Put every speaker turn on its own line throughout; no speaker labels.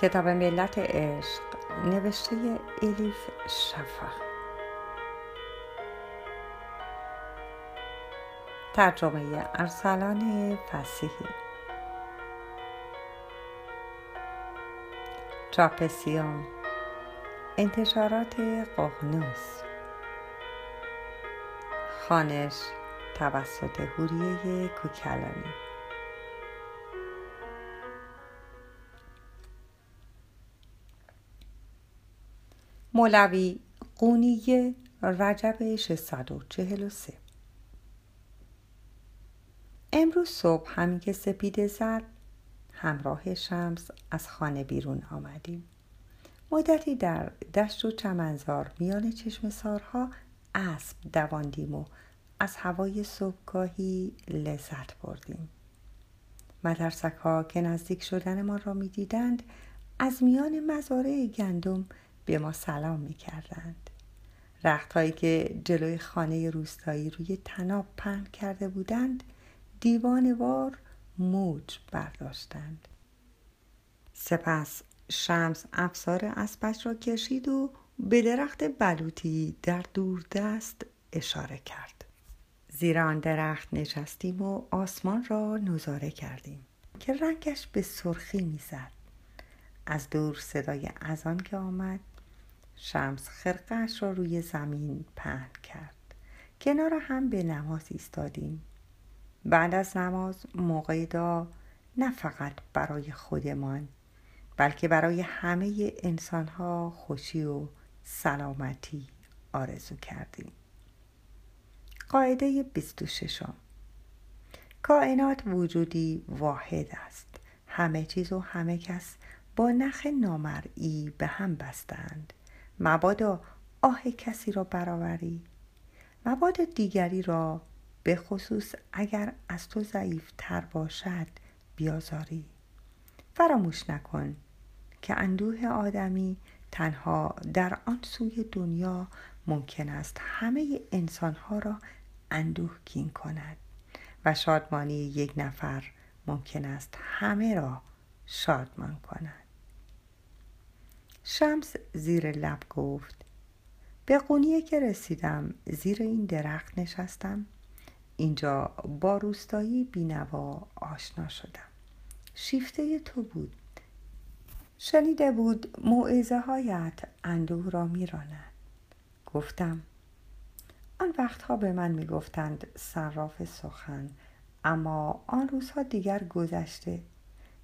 کتاب ملت عشق نوشته الیف شفق ترجمه ارسلان فسیحی. چاپسیون انتشارات ققنوس. خانش توسط هوریه کوکلانی مولوی قونیه رجب 643 امروز صبح همین که سپیده زد همراه شمس از خانه بیرون آمدیم. مدتی در دشت و چمنزار میان چشم سارها اسب دواندیم و از هوای صبحگاهی لذت بردیم. مدرسک ها که نزدیک شدن ما را می‌دیدند از میان مزارع گندم به ما سلام می کردند. رختهایی که جلوی خانه روستایی روی تناب پهن کرده بودند دیوانوار موج برداشتند. سپس شمس افسار اسبش را کشید و به درخت بلوطی در دست اشاره کرد. زیر آن درخت نشستیم و آسمان را نظاره کردیم که رنگش به سرخی می‌زد. از دور صدای اذان که آمد شمس خرقهش را روی زمین پهن کرد. کنار هم به نماز ایستادیم. بعد از نماز موقع دا نه فقط برای خودمان بلکه برای همه انسانها خوشی و سلامتی آرزو کردیم. قاعده 26 کائنات وجودی واحد است. همه چیز و همه کس با نخ نامرئی به هم بستند. مبادا آه کسی را برآوری. مبادا دیگری را به خصوص اگر از تو ضعیف تر باشد بیازاری. فراموش نکن که اندوه آدمی تنها در آن سوی دنیا ممکن است همه انسانها را اندوهگین کند و شادمانی یک نفر ممکن است همه را شادمان کند. شمس زیر لب گفت به قونیه که رسیدم زیر این درخت نشستم. اینجا با روستایی بینوا آشنا شدم. شیفته تو بود. شنیده بود موعظه هایت اندوه را میراند گفتم آن وقتها به من می‌گفتند صراف سخن اما آن روزها دیگر گذشته.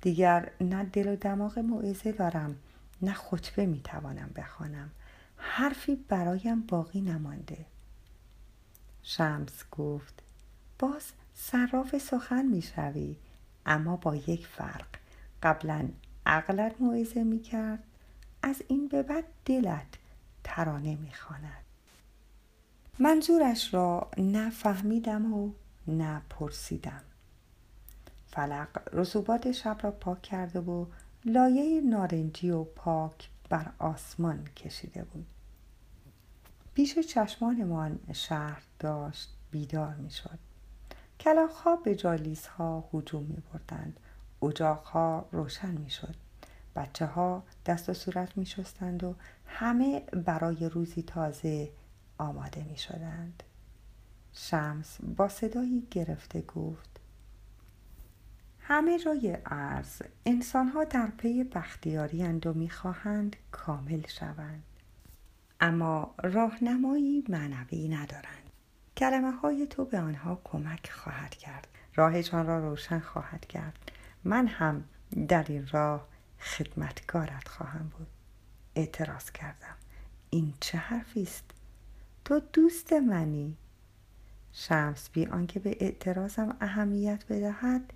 دیگر نه دل و دماغ موعظه دارم. نه خطبه می‌توانم بخوانم. حرفی برایم باقی نمانده. شمس گفت باز صراف سخن می‌شوی اما با یک فرق. قبلا عقلت موعظه می‌کرد از این به بعد دلت ترانه می‌خواند منظورش را نه فهمیدم و نه پرسیدم. فلق رسوبات شب را پاک کرده و لایه نارنجی و پاک بر آسمان کشیده بود. پیش چشمانمان شهر داشت بیدار می شد ها به جالیس ها هجوم می بردند اجاق ها روشن می شد بچه ها دست و صورت می شستند و همه برای روزی تازه آماده می شدند شمس با صدایی گرفته گفت همه جای عرض انسانها در پی بختیاری و می‌خواهند کامل شوند. اما راهنمایی معنوی ندارند. کلمه های تو به آنها کمک خواهد کرد. راهشان را روشن خواهد کرد. من هم در این راه خدمتکارت خواهم بود. اعتراض کردم. این چه حرفی است؟ تو دوست منی. شمس بی آنکه به اعتراضم اهمیت بدهد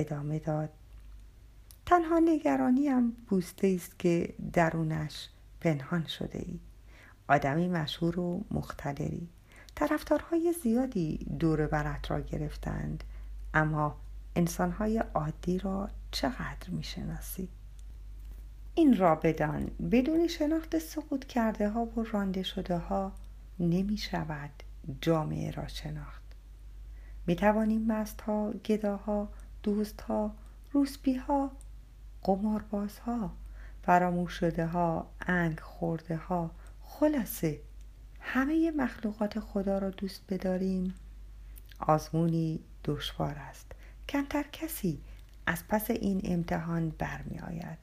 ادامه داد. تنها نگرانیم بوسته است که درونش پنهان شده ای آدمی مشهور و مختلری طرفدارهای زیادی دور برت را گرفتند. اما انسانهای عادی را چقدر می‌شناسی؟ این را بدان بدون شناخت سقوط کرده ها و رانده شده ها نمی شود جامعه را شناخت. می توانیم مست ها، گداها، دوست ها روسپی ها قمارباز ها فراموش شده ها انگ خورده ها خلاصه همه مخلوقات خدا را دوست بداریم. آزمونی دشوار است. کمتر کسی از پس این امتحان برمی آید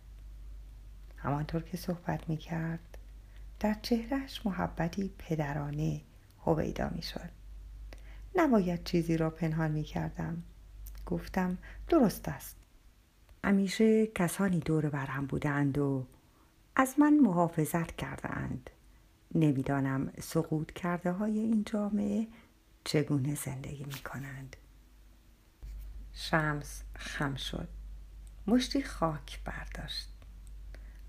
همانطور که صحبت می کرد در چهرش محبتی پدرانه هویدا می شد نباید چیزی را پنهان می کردم گفتم درست است. همیشه کسانی دور برم بودند و از من محافظت کرده اند نمی‌دانم سقوط کرده های این جامعه چگونه زندگی می کنند شمس خم شد. مشتی خاک برداشت.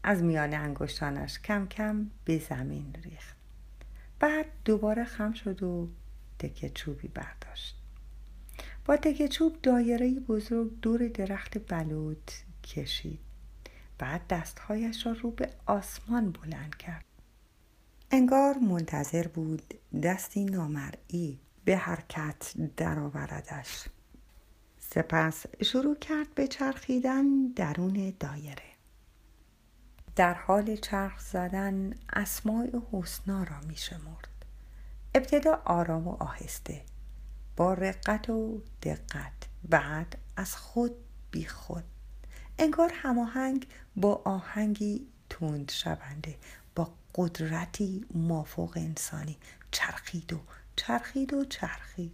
از میان انگشتانش کم کم به زمین ریخت. بعد دوباره خم شد و تکه چوبی برداشت. با تکه چوب دایره بزرگ دور درخت بلوط کشید. بعد دستهایش را رو به آسمان بلند کرد. انگار منتظر بود دستی نامرئی به حرکت درآوردش. سپس شروع کرد به چرخیدن درون دایره. در حال چرخ زدن اسماع حسنا را می شمرد ابتدا آرام و آهسته با رقت و دقت بعد از خود بی خود. انگار هماهنگ با آهنگی تند شونده با قدرتی مافوق انسانی. چرخید و چرخید و چرخید.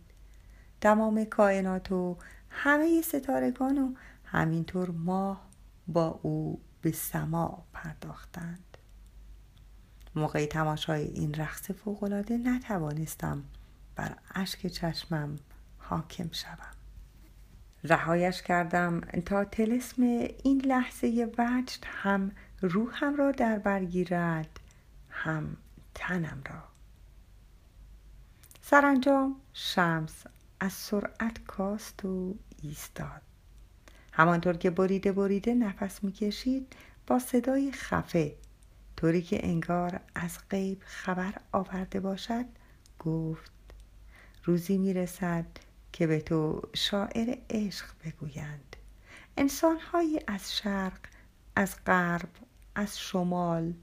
تمام کائنات و همه ستارگان و همینطور ماه با او به سما پرداختند. موقع تماشای این رقص فوقالعاده نتوانستم بر اشک چشمم حاکم شوم. رهایش کردم تا تلسم این لحظه وجد هم روحم را در برگیرد هم تنم را. سرانجام شمس از سرعت کاست و ایستاد. همانطور که بریده بریده نفس می‌کشید با صدای خفه طوری که انگار از غیب خبر آورده باشد گفت روزی می‌رسد که به تو شاعر عشق بگویند. انسانهایی از شرق از غرب از شمال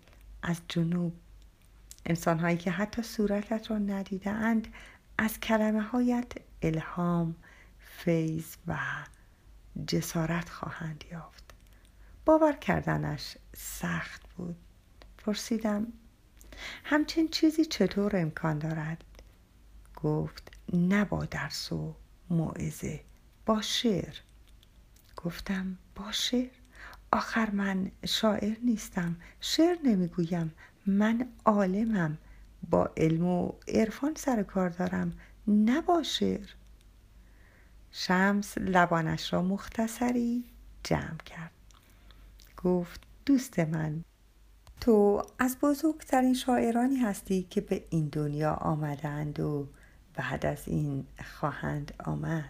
از جنوب. انسانهایی که حتی صورتت را ندیده اند از کلمه هایت الهام فیض و جسارت خواهند یافت. باور کردنش سخت بود. پرسیدم همچین چیزی چطور امکان دارد؟ گفت نه با درس و موعظه با شعر. گفتم با شعر؟ آخر من شاعر نیستم شعر نمی‌گویم من عالمم با علم و عرفان سر کار دارم نه با شعر. شمس لبانش را مختصری جمع کرد. گفت دوست من تو از بزرگترین شاعرانی هستی که به این دنیا آمدند و بعد از این خواهند آمد.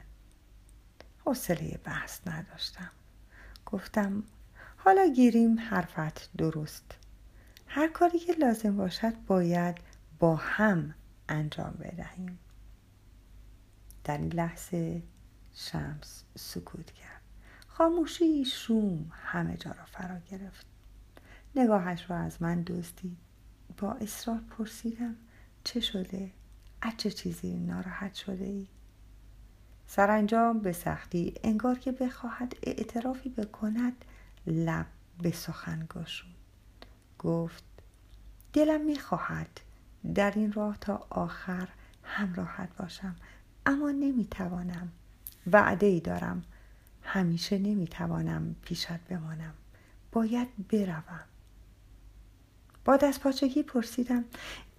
حوصله بحث نداشتم. گفتم حالا گیریم حرفت درست. هر کاری که لازم باشد باید با هم انجام بدهیم. در این لحظه شمس سکوت کرد. خاموشی شوم همه جا را فرا گرفت. نگاهش را از من دزدید. با اصرار پرسیدم چه شده؟ چه چیزی ناراحت شده ای؟ سرانجام به سختی انگار که بخواهد اعترافی بکند لب به سخن گشود. گفت دلم می‌خواهد در این راه تا آخر همراهت باشم اما نمی‌توانم. وعده ای دارم همیشه نمی‌توانم پیشت بمانم. باید بروم. با دست پاچگی پرسیدم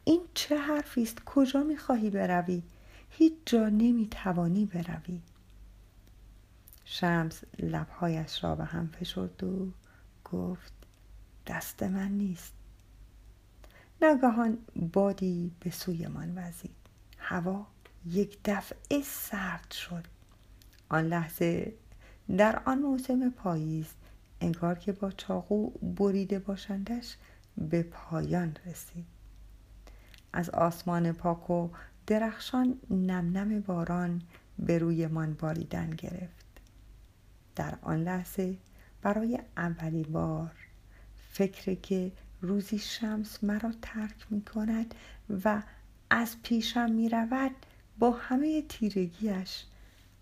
این چه حرفی است کجا می‌خواهی بروی؟ هیچ جا نمی‌توانی بروی. شمس لبهایش را به هم فشرد و گفت دست من نیست. ناگهان بادی به سویمان وزید. هوا یک دفعه سرد شد. آن لحظه در آن موسم پاییز انگار که با چاقو بریده باشندش به پایان رسید. از آسمان پاک و درخشان نم نم باران به روی من باریدن گرفت. در آن لحظه برای اولین بار فکر که روزی شمس مرا ترک می کند و از پیشم می رود با همه تیرگیش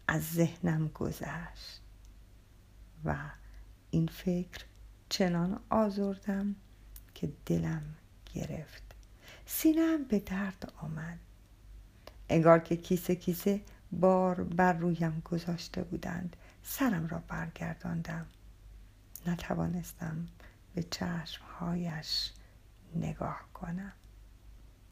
از ذهنم گذشت و این فکر چنان آزردم که دلم گرفت. سینم به درد آمد. انگار که کیسه کیسه بار بر رویم گذاشته بودند. سرم را برگرداندم. نتوانستم به چشمهایش نگاه کنم.